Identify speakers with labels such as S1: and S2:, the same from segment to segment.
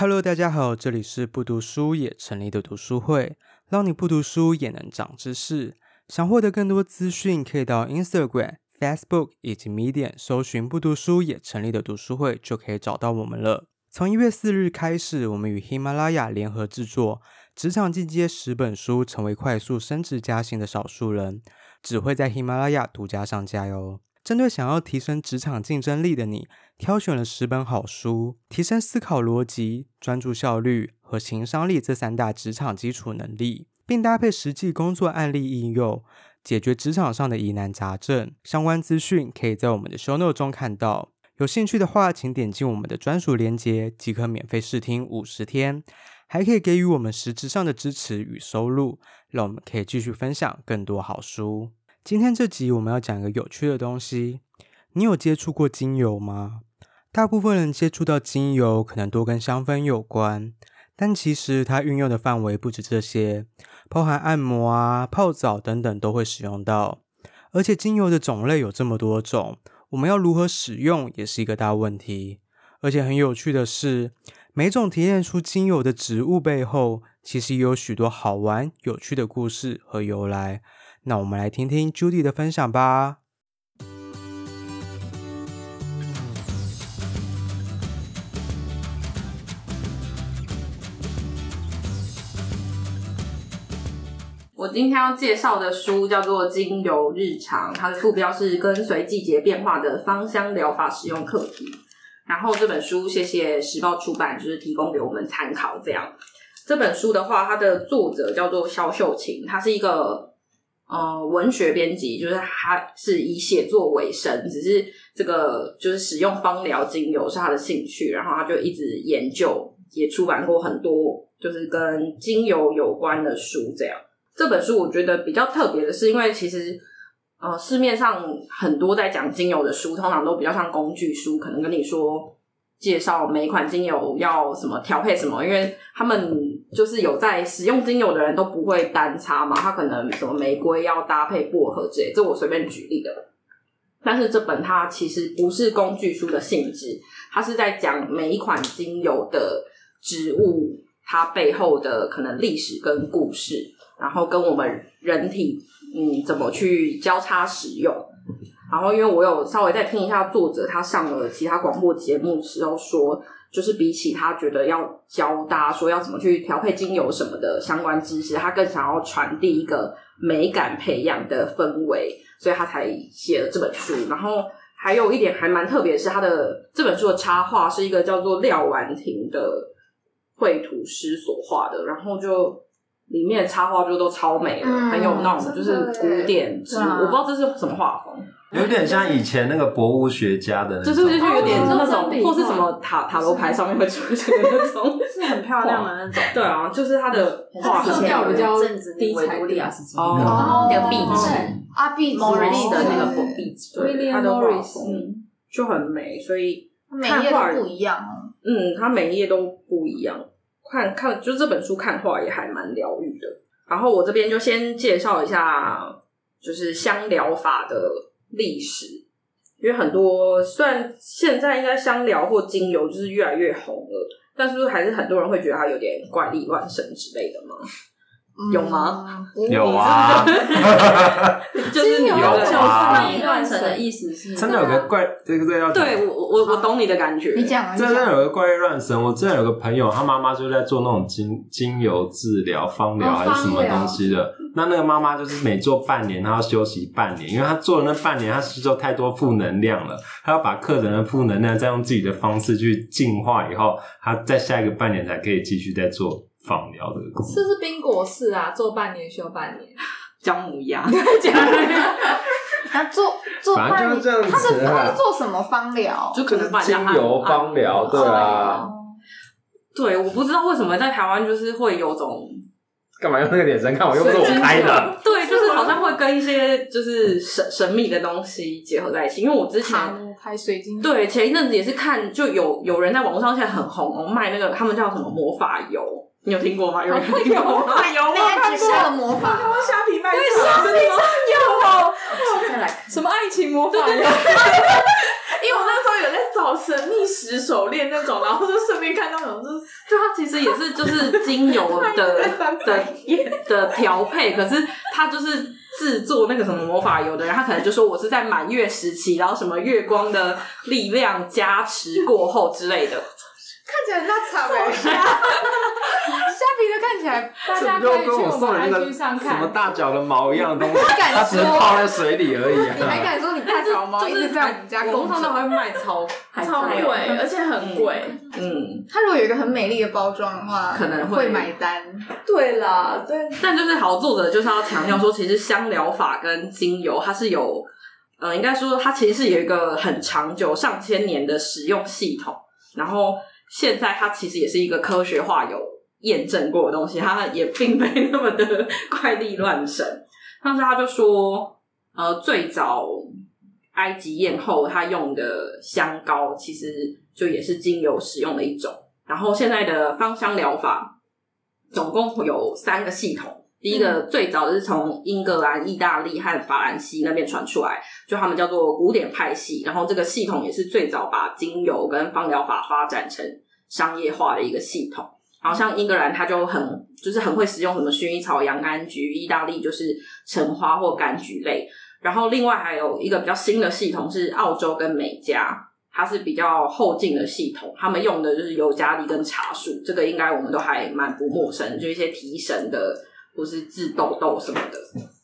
S1: Hello，大家好，这里是不读书也成立的读书会，让你不读书也能长知识。想获得更多资讯，可以到 Instagram、Facebook 以及 Medium 搜寻“不读书也成立的读书会”，就可以找到我们了。从一月四日开始，我们与喜马拉雅联合制作《职场进阶十本书》，成为快速升职加薪的少数人，只会在喜马拉雅独家上架哟。针对想要提升职场竞争力的你，挑选了十本好书，提升思考逻辑、专注效率和情商力这三大职场基础能力，并搭配实际工作案例应用，解决职场上的疑难杂症。相关资讯可以在我们的 show note 中看到。有兴趣的话，请点击我们的专属链接，即可免费试听五十天，还可以给予我们实质上的支持与收入，让我们可以继续分享更多好书。今天这集我们要讲一个有趣的东西。你有接触过精油吗？大部分人接触到精油可能多跟香氛有关，但其实它运用的范围不止这些，包含按摩啊、泡澡等等都会使用到。而且精油的种类有这么多种，我们要如何使用也是一个大问题。而且很有趣的是，每种提炼出精油的植物背后，其实也有许多好玩、有趣的故事和由来。那我们来听听 Judy 的分享吧。
S2: 我今天要介绍的书叫做《精油日常》，它的副标是“跟随季节变化的芳香疗法使用课题”。然后这本书谢谢时报出版，就是提供给我们参考。这样，这本书的话，它的作者叫做萧秀琴，他是一个。呃，文学编辑就是他是以写作为生，只是这个就是使用芳疗精油是他的兴趣，然后他就一直研究，也出版过很多就是跟精油有关的书。这样，这本书我觉得比较特别的是，因为其实呃市面上很多在讲精油的书，通常都比较像工具书，可能跟你说介绍每款精油要什么调配什么，因为他们。就是有在使用精油的人都不会单擦嘛，他可能什么玫瑰要搭配薄荷之类，这我随便举例的。但是这本它其实不是工具书的性质，它是在讲每一款精油的植物它背后的可能历史跟故事，然后跟我们人体嗯怎么去交叉使用。然后因为我有稍微再听一下作者他上了其他广播节目时候说。就是比起他觉得要教大家说要怎么去调配精油什么的相关知识，他更想要传递一个美感培养的氛围，所以他才写了这本书。然后还有一点还蛮特别的是，他的这本书的插画是一个叫做廖婉婷的绘图师所画的，然后就里面的插画就都超美了，很有那种就是古典植物，我不知道这是什么画风。
S3: 有点像以前那个博物学家的那种，
S2: 就是就是有点那种，或是什么塔塔罗牌上面会出现的那种，
S4: 是很漂亮的那种。
S2: 对啊，就是他的画
S4: 色调比较低彩的哦，
S2: 那个壁纸，
S4: 阿壁莫瑞斯的那个壁纸，
S2: 对，它的画风就很美，所以
S4: 每一页都不一样。
S2: 嗯，它每一页都不一样，看看就这本书看画也还蛮疗愈的。然后我这边就先介绍一下，就是香疗法的。历史，因为很多虽然现在应该香疗或精油就是越来越红了，但是还是很多人会觉得它有点怪力乱神之类的吗？有吗？
S3: 有啊，
S2: 就是你的
S4: 怪力乱神的意思是
S3: 真的有个怪，这个这要
S2: 对我我我懂你的感觉。
S4: 你讲，
S3: 真的有个怪力乱神。我之前有个朋友，他妈妈就在做那种精精油治疗、芳疗还是什么东西的。那那个妈妈就是每做半年，她要休息半年，因为她做了那半年，她吸收太多负能量了，她要把客人的负能量再用自己的方式去净化以后，她在下一个半年才可以继续再做。放疗的工
S4: 这是冰果式啊，做半年休半年，
S2: 姜母鸭。
S4: 姜母鸭他 做做半年，他是他是做什么芳疗？
S2: 就可能
S3: 精油芳疗，对啊。
S2: 对，我不知道为什么在台湾就是会有种
S3: 干嘛用那个眼神看我？又不是我开的。
S2: 对，就是好像会跟一些就是神神秘的东西结合在一起。因为我之前
S4: 拍水晶，
S2: 对，前一阵子也是看，就有有人在网络上现在很红，卖那个他们叫什么魔法油。你有听过吗？有人听过吗？有吗？
S4: 那个的魔法，
S2: 我虾皮卖，对，
S4: 虾皮上有。
S2: 再来，什么爱情魔法？因为我那时候有在
S5: 找神秘石手链那种，然后就顺便看到什么，就是
S2: 就它其实也是就是精油的 的的调配，可是它就是制作那个什么魔法油的人，他可能就说我是在满月时期，然后什么月光的力量加持过后之类的。
S4: 看起来很长哎，虾皮的看起来，大家可以去我们 IG 上看。
S3: 什么大脚的毛一样的东西，
S4: 它
S3: 只是泡在水里而已。
S4: 你还敢说你大脚毛一直在我们家工厂
S2: 会卖超
S5: 超贵，而且很贵。
S2: 嗯，
S4: 它如果有一个很美丽的包装的话，
S2: 可能
S4: 会买单。
S5: 对啦，对。
S2: 但就是好作者就是要强调说，其实香疗法跟精油它是有，呃，应该说它其实是有一个很长久上千年的使用系统，然后。现在它其实也是一个科学化有验证过的东西，它也并没那么的怪力乱神。当时他就说，呃，最早埃及艳后她用的香膏，其实就也是精油使用的一种。然后现在的芳香疗法总共有三个系统，第一个最早是从英格兰、意大利和法兰西那边传出来，就他们叫做古典派系。然后这个系统也是最早把精油跟芳疗法发展成商业化的一个系统，然后像英格兰，它就很就是很会使用什么薰衣草、洋甘菊；意大利就是橙花或柑橘类。然后另外还有一个比较新的系统是澳洲跟美加，它是比较后进的系统，他们用的就是尤加利跟茶树，这个应该我们都还蛮不陌生，就一些提神的或是治痘痘什么的。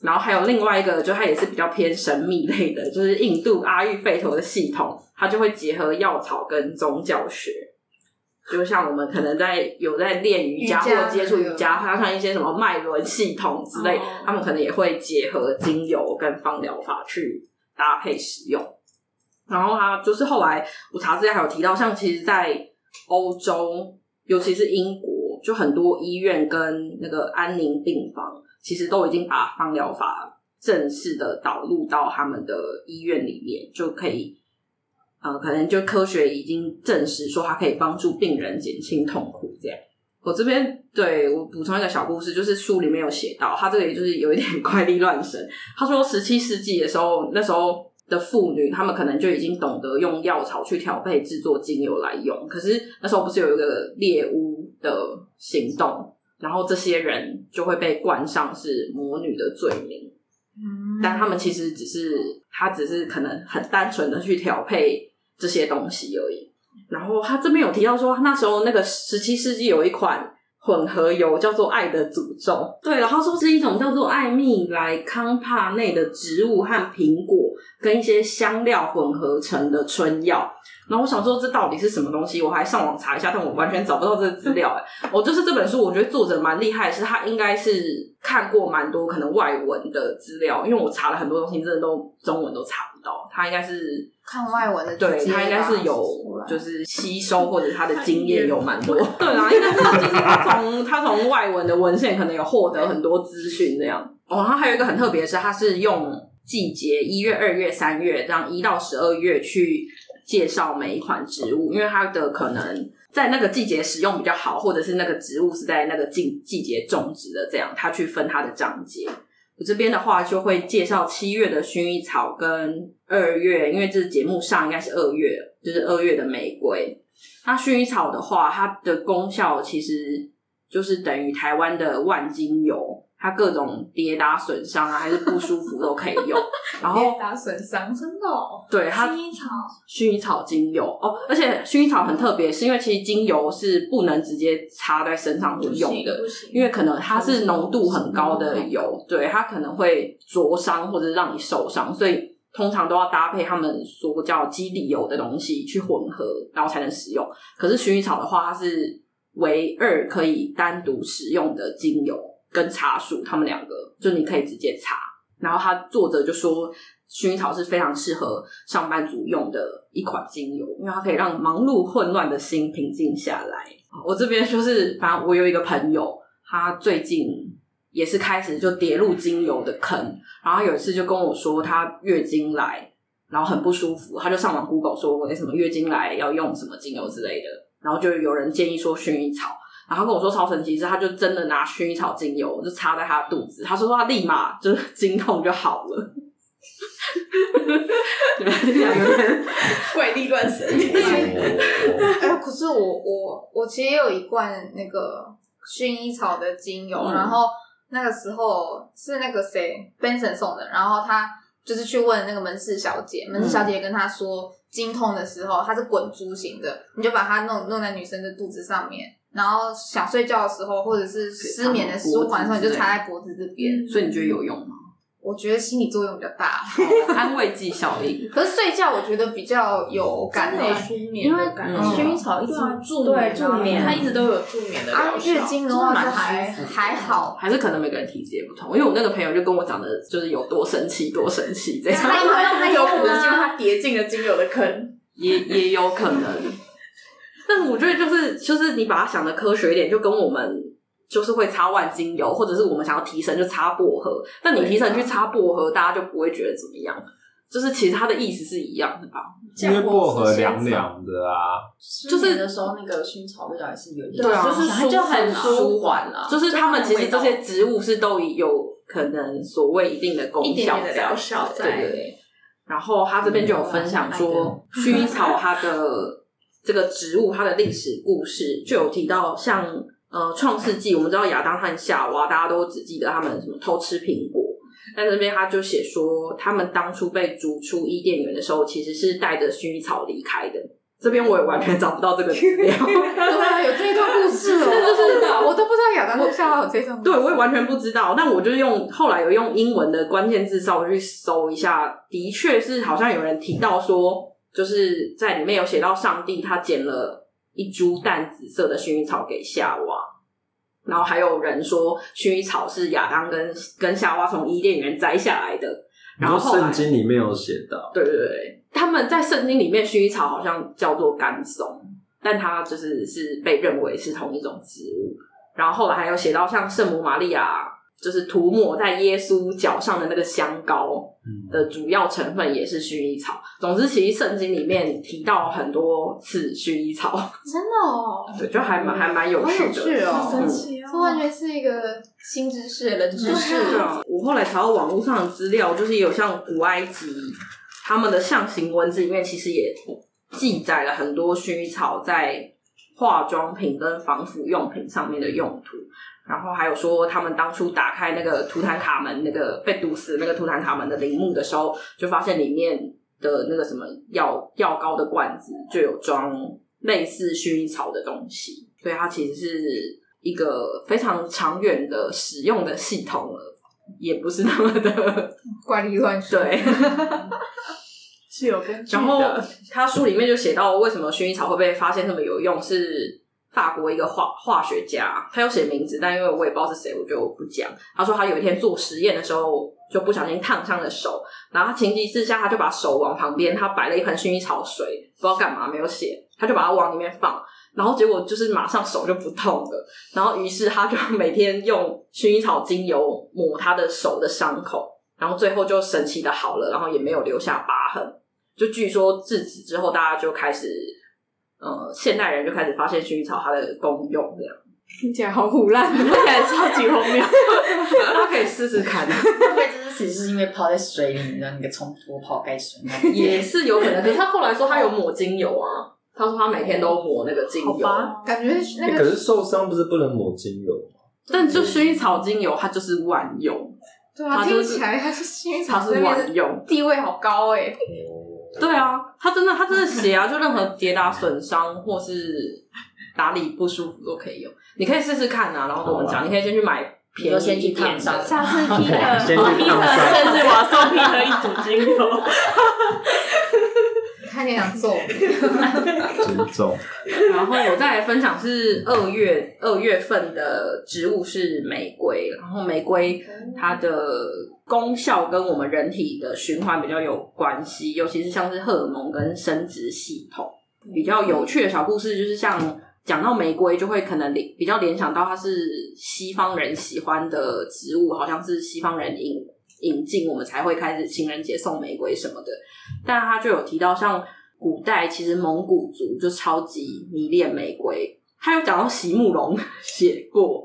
S2: 然后还有另外一个，就它也是比较偏神秘类的，就是印度阿育吠陀的系统，它就会结合药草跟宗教学。就像我们可能在有在练瑜伽或接触瑜伽，还要看一些什么脉轮系统之类，他们可能也会结合精油跟芳疗法去搭配使用。然后他就是后来我查资料还有提到，像其实，在欧洲，尤其是英国，就很多医院跟那个安宁病房，其实都已经把放疗法正式的导入到他们的医院里面，就可以。呃，可能就科学已经证实说它可以帮助病人减轻痛苦，这样。我这边对我补充一个小故事，就是书里面有写到，他这个也就是有一点 怪力乱神。他说，十七世纪的时候，那时候的妇女，她们可能就已经懂得用药草去调配制作精油来用。可是那时候不是有一个猎巫的行动，然后这些人就会被冠上是魔女的罪名。嗯，但他们其实只是，他只是可能很单纯的去调配。这些东西而已。然后他这边有提到说，那时候那个十七世纪有一款混合油叫做“爱的诅咒”。对，然后说是一种叫做艾蜜莱康帕内的植物和苹果跟一些香料混合成的春药。然后我想说，这到底是什么东西？我还上网查一下，但我完全找不到这个资料。哎，我就是这本书，我觉得作者蛮厉害，是他应该是看过蛮多可能外文的资料，因为我查了很多东西，真的都中文都查不到。他应该是
S4: 看外文的，
S2: 对，他应该是有就是吸收或者他的经验有蛮多。对啊，应该是就是他从他从外文的文献可能有获得很多资讯这样。哦，然后还有一个很特别的是，他是用季节一月、二月、三月这样一到十二月去。介绍每一款植物，因为它的可能在那个季节使用比较好，或者是那个植物是在那个季季节种植的，这样他去分它的章节。我这边的话就会介绍七月的薰衣草跟二月，因为这节目上应该是二月，就是二月的玫瑰。那薰衣草的话，它的功效其实就是等于台湾的万金油。它各种跌打损伤啊，还是不舒服都可以用。然后
S4: 跌打损伤真的哦？
S2: 对，它薰
S4: 衣草
S2: 薰衣草精油哦，而且薰衣草很特别，是因为其实精油是不能直接擦在身上就用的，因为可能它是浓度很高的油，对，它可能会灼伤或者让你受伤，所以通常都要搭配他们所叫基底油的东西去混合，然后才能使用。可是薰衣草的话，它是唯二可以单独使用的精油。跟茶树，他们两个就你可以直接擦。然后他作者就说，薰衣草是非常适合上班族用的一款精油，因为它可以让忙碌混乱的心平静下来。我这边就是，反正我有一个朋友，他最近也是开始就跌入精油的坑，然后有一次就跟我说，他月经来，然后很不舒服，他就上网 Google 说，为什么月经来要用什么精油之类的，然后就有人建议说薰衣草。然后跟我说超神奇，是他就真的拿薰衣草精油就擦在他的肚子，他说他立马就是 经痛就好了。
S5: 怪力乱神。
S4: 哎，可是我我我其实也有一罐那个薰衣草的精油，
S2: 嗯、
S4: 然后那个时候是那个谁 Benson 送的，然后他就是去问那个门市小姐，门市小姐跟他说，经痛的时候它是滚珠型的，你就把它弄弄在女生的肚子上面，然后想睡觉的时候或者是失眠的舒缓的时候，你就插在脖子这边。
S2: 所以你觉得有用吗？
S4: 我觉得心理作用比较大，
S2: 安慰剂效应。
S4: 可是睡觉我觉得比较有感觉，
S5: 因为薰衣草一直助眠助眠，它一直都有助眠的。
S4: 月经的话还还好，
S2: 还是可能每个人体质也不同。因为我那个朋友就跟我讲的，就是有多神奇，多神奇这样。
S5: 他有可能是因为他跌进了精油的坑，
S2: 也也有可能。但是我觉得就是就是你把它想的科学一点，就跟我们。就是会擦万精油，或者是我们想要提神就擦薄荷。但你提神去擦薄荷，大家就不会觉得怎么样。就是其实它的意思是一样的吧？
S3: 因为薄荷凉凉的啊，
S5: 就是的时候那个薰衣草味道还是有点，
S2: 对啊，
S5: 就是它就很舒缓了。
S2: 就是他们其实这些植物是都有可能所谓一定的功效
S5: 的疗效在。
S2: 对对对。然后他这边就有分享说，薰衣草它的这个植物它的历史故事就有提到像。呃，创世纪我们知道亚当和夏娃，大家都只记得他们什么偷吃苹果，但这边他就写说，他们当初被逐出伊甸园的时候，其实是带着薰衣草离开的。这边我也完全找不到这个资料，
S4: 对啊，有这一段故事哦，就是我都不知道亚当和夏娃有这种，
S2: 对我也完全不知道。但我就用后来有用英文的关键字稍微去搜一下，的确是好像有人提到说，就是在里面有写到上帝他捡了。一株淡紫色的薰衣草给夏娃，然后还有人说薰衣草是亚当跟跟夏娃从伊甸园摘下来的。然后
S3: 圣经里面有写到，
S2: 对对对，他们在圣经里面薰衣草好像叫做甘松，但它就是是被认为是同一种植物。然后后来还有写到像圣母玛利亚。就是涂抹在耶稣脚上的那个香膏的主要成分也是薰衣草。总之，其实圣经里面提到很多次薰衣草，
S4: 真的哦，
S2: 对，就还蛮还蛮有趣的，
S4: 趣哦，
S5: 好神奇哦，
S4: 这完全是一个新知识、冷知
S2: 识。我后来查到网络上的资料，就是有像古埃及他们的象形文字里面，其实也记载了很多薰衣草在化妆品跟防腐用品上面的用途。然后还有说，他们当初打开那个图坦卡门那个被毒死的那个图坦卡门的陵墓的时候，就发现里面的那个什么药药膏的罐子就有装类似薰衣草的东西，所以它其实是一个非常长远的使用的系统了，也不是那么的
S4: 怪力乱神。
S2: 对，
S5: 是有根据的。
S2: 然后他书里面就写到，为什么薰衣草会被发现那么有用是。法国一个化化学家，他有写名字，但因为我也不知道是谁，我就不讲。他说他有一天做实验的时候，就不小心烫伤了手，然后情急之下，他就把手往旁边，他摆了一盆薰衣草水，不知道干嘛，没有写，他就把它往里面放，然后结果就是马上手就不痛了。然后于是他就每天用薰衣草精油抹他的手的伤口，然后最后就神奇的好了，然后也没有留下疤痕。就据说自此之后，大家就开始。呃，现代人就开始发现薰衣草它的功用，这样
S4: 听起来好腐烂，
S5: 听起来超级荒谬。
S2: 大家可以试试看。
S6: 会不会这是其实是因为泡在水里，让那个冲脱泡盖水？
S2: 也是有可能。可是他后来说他有抹精油啊，他说他每天都抹那个精油。
S4: 感觉那个、
S3: 欸、可是受伤不是不能抹精油吗？
S2: 但就薰衣草精油，它就是万用。
S4: 对啊，
S2: 就是、
S4: 听起来它是薰衣草，
S2: 它是万用，
S4: 地位好高哎、欸。
S2: 对啊，他真的，他真的写啊，就任何跌打损伤或是哪里不舒服都可以用。你可以试试看啊，然后跟我们讲，你可以先去买便宜
S6: 先去烫伤，
S4: 下次
S3: Peter，Peter，
S5: 甚至我要送 Peter 一组精油。
S4: 看你想做，
S3: 尊重。
S2: 然后我再来分享是二月二月份的植物是玫瑰，然后玫瑰它的功效跟我们人体的循环比较有关系，尤其是像是荷尔蒙跟生殖系统。比较有趣的小故事就是像讲到玫瑰，就会可能联比较联想到它是西方人喜欢的植物，好像是西方人引引进，我们才会开始情人节送玫瑰什么的。但他就有提到，像古代其实蒙古族就超级迷恋玫瑰。他有讲到席慕容写过，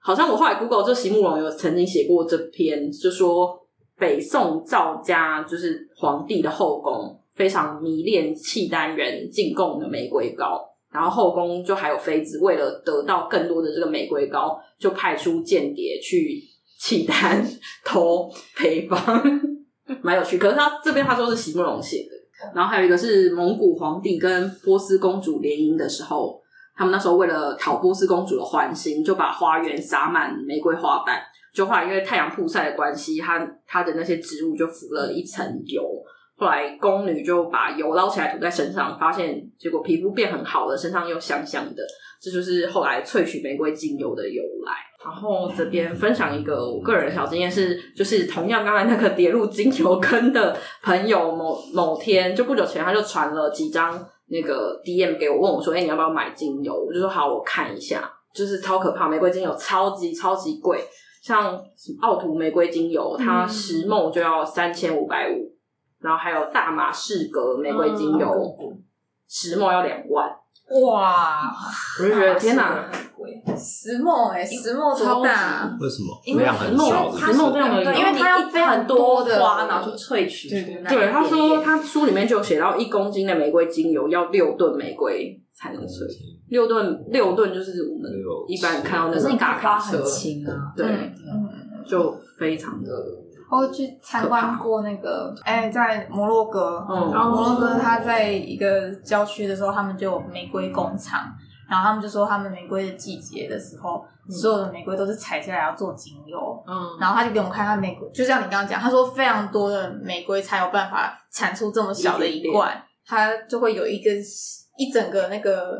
S2: 好像我后来 Google 就席慕容有曾经写过这篇，就说北宋赵家就是皇帝的后宫非常迷恋契丹人进贡的玫瑰膏，然后后宫就还有妃子为了得到更多的这个玫瑰膏，就派出间谍去契丹 偷配方，蛮有趣。可是他这边他说是席慕容写的。然后还有一个是蒙古皇帝跟波斯公主联姻的时候，他们那时候为了讨波斯公主的欢心，就把花园撒满玫瑰花瓣。就后来因为太阳曝晒的关系，它它的那些植物就浮了一层油。后来宫女就把油捞起来涂在身上，发现结果皮肤变很好了，身上又香香的。这就是后来萃取玫瑰精油的由来。然后这边分享一个我个人的小经验是，就是同样刚才那个跌入精油坑的朋友，某某天就不久前他就传了几张那个 DM 给我，问我说：“哎、欸，你要不要买精油？”我就说：“好，我看一下。”就是超可怕，玫瑰精油超级超级贵，像奥图玫瑰精油，它十 ml 就要三千五百五，然后还有大马士革玫瑰精油，十 ml 要两万。
S4: 哇！
S2: 我就觉得天哪，
S4: 石墨哎，石墨多大？
S3: 为什么？
S2: 因为石墨，石墨这样的，
S4: 因为它要非常多的
S6: 花，然后去萃取。
S2: 对对对。他说他书里面就写到，一公斤的玫瑰精油要六吨玫瑰才能萃。六吨，六吨就是我们一般看到那种大卡车。对，就非常的。
S4: 我去参观过那个，哎、欸，在摩洛哥，嗯、然后摩洛哥他在一个郊区的时候，他们就有玫瑰工厂，然后他们就说他们玫瑰的季节的时候，嗯、所有的玫瑰都是采下来要做精油，嗯，然后他就给我们看他玫瑰，就像你刚刚讲，他说非常多的玫瑰才有办法产出这么小的一罐，它就会有一个一整个那个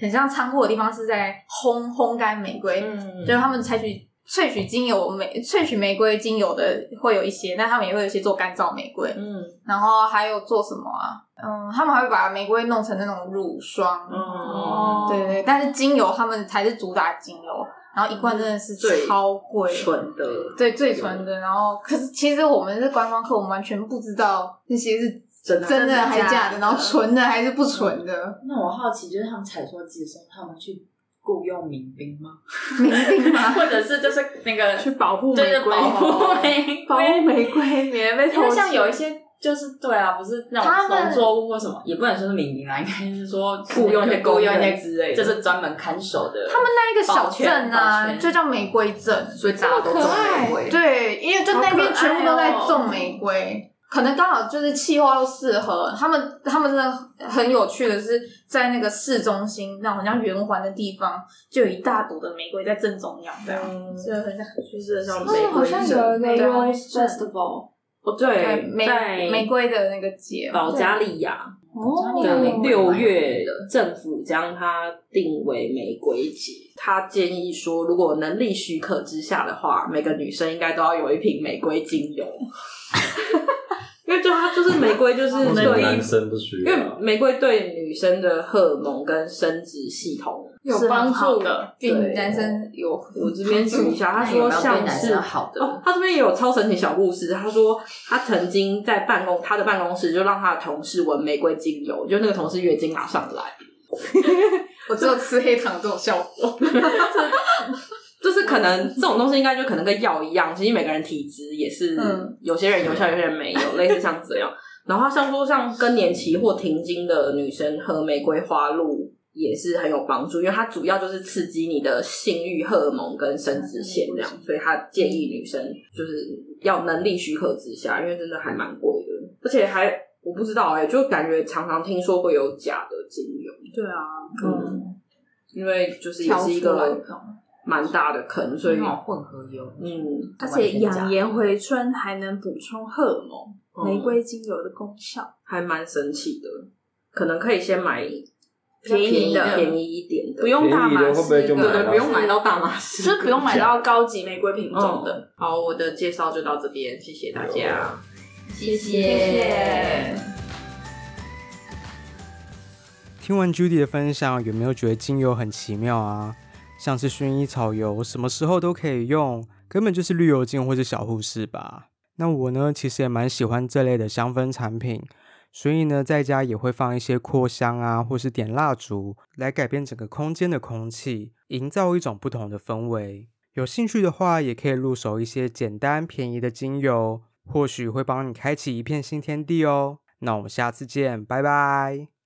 S4: 很像仓库的地方是在烘烘干玫瑰，嗯，就是他们采取。萃取精油玫萃取玫瑰精油的会有一些，但他们也会有一些做干燥玫瑰，嗯，然后还有做什么啊？嗯，他们还会把玫瑰弄成那种乳霜，哦、嗯，对对，但是精油他们才是主打精油，然后一罐真的是超贵，
S2: 纯的，
S4: 对，最纯的。然后，可是其实我们是观光客，我们完全不知道那些是真的真的还是假的，然后纯的还是不纯的。
S6: 那我好奇，就是他们采收季的时候，他们去。雇佣民兵吗？
S4: 民兵吗？
S6: 或者是就是那个
S2: 去保护玫瑰，保
S4: 护玫瑰，保护玫瑰，免被偷。
S6: 像有一些就是对啊，不是那种农作物或什么，也不能说是民兵啦，应该是说雇佣一些雇佣一些之类的，就是专门看守的。
S4: 他们那一个小镇啊，就叫玫瑰镇，
S2: 所以大家都种玫瑰。
S4: 对，因为就那边全部都在种玫瑰。可能刚好就是气候又适合他们，他们真的很有趣的是，在那个市中心那种好像圆环的地方，就有一大朵的玫瑰在正中央，这样，就很像就是像玫瑰。
S5: 好像有玫瑰 festival，
S2: 哦对，
S4: 玫玫瑰的那个节，
S2: 保加利亚的六月，政府将它定为玫瑰节。他建议说，如果能力许可之下的话，每个女生应该都要有一瓶玫瑰精油。因为就它就是玫瑰，就是 对
S3: 男生不需
S2: 要，因为玫瑰对女生的荷尔蒙跟生殖系统
S4: 有帮助的，对男生有。
S2: 我这边举一下，他说像是
S6: 好的
S2: 哦，他这边也有超神奇小故事。他说他曾经在办公，他的办公室就让他的同事闻玫瑰精油，就那个同事月经拿上来。
S4: 我只有吃黑糖这种效果。
S2: 就是可能这种东西应该就可能跟药一样，其实每个人体质也是，有些人有效，有些人没有，类似像这样。然后像说像更年期或停经的女生喝玫瑰花露也是很有帮助，因为它主要就是刺激你的性欲荷尔蒙跟生殖腺这样，所以它建议女生就是要能力许可之下，因为真的还蛮贵的，而且还我不知道哎、欸，就感觉常常听说会有假的精油。
S4: 对啊，
S2: 嗯，因为就是也是一个。蛮大的坑，所以
S6: 混合油，
S2: 嗯，
S5: 而且养颜回春还能补充荷尔蒙，玫瑰精油的功效。
S2: 还蛮神奇的。可能可以先买
S5: 便宜的，
S2: 便宜一点的，
S5: 不用大马士，
S3: 对
S2: 对，不用买到大马士，
S5: 就是不用买到高级玫瑰品种的。
S2: 好，我的介绍就到这边，谢谢大家，
S4: 谢谢。
S1: 听完 Judy 的分享，有没有觉得精油很奇妙啊？像是薰衣草油，什么时候都可以用，根本就是绿油精或是小护士吧。那我呢，其实也蛮喜欢这类的香氛产品，所以呢，在家也会放一些扩香啊，或是点蜡烛，来改变整个空间的空气，营造一种不同的氛围。有兴趣的话，也可以入手一些简单便宜的精油，或许会帮你开启一片新天地哦。那我们下次见，拜拜。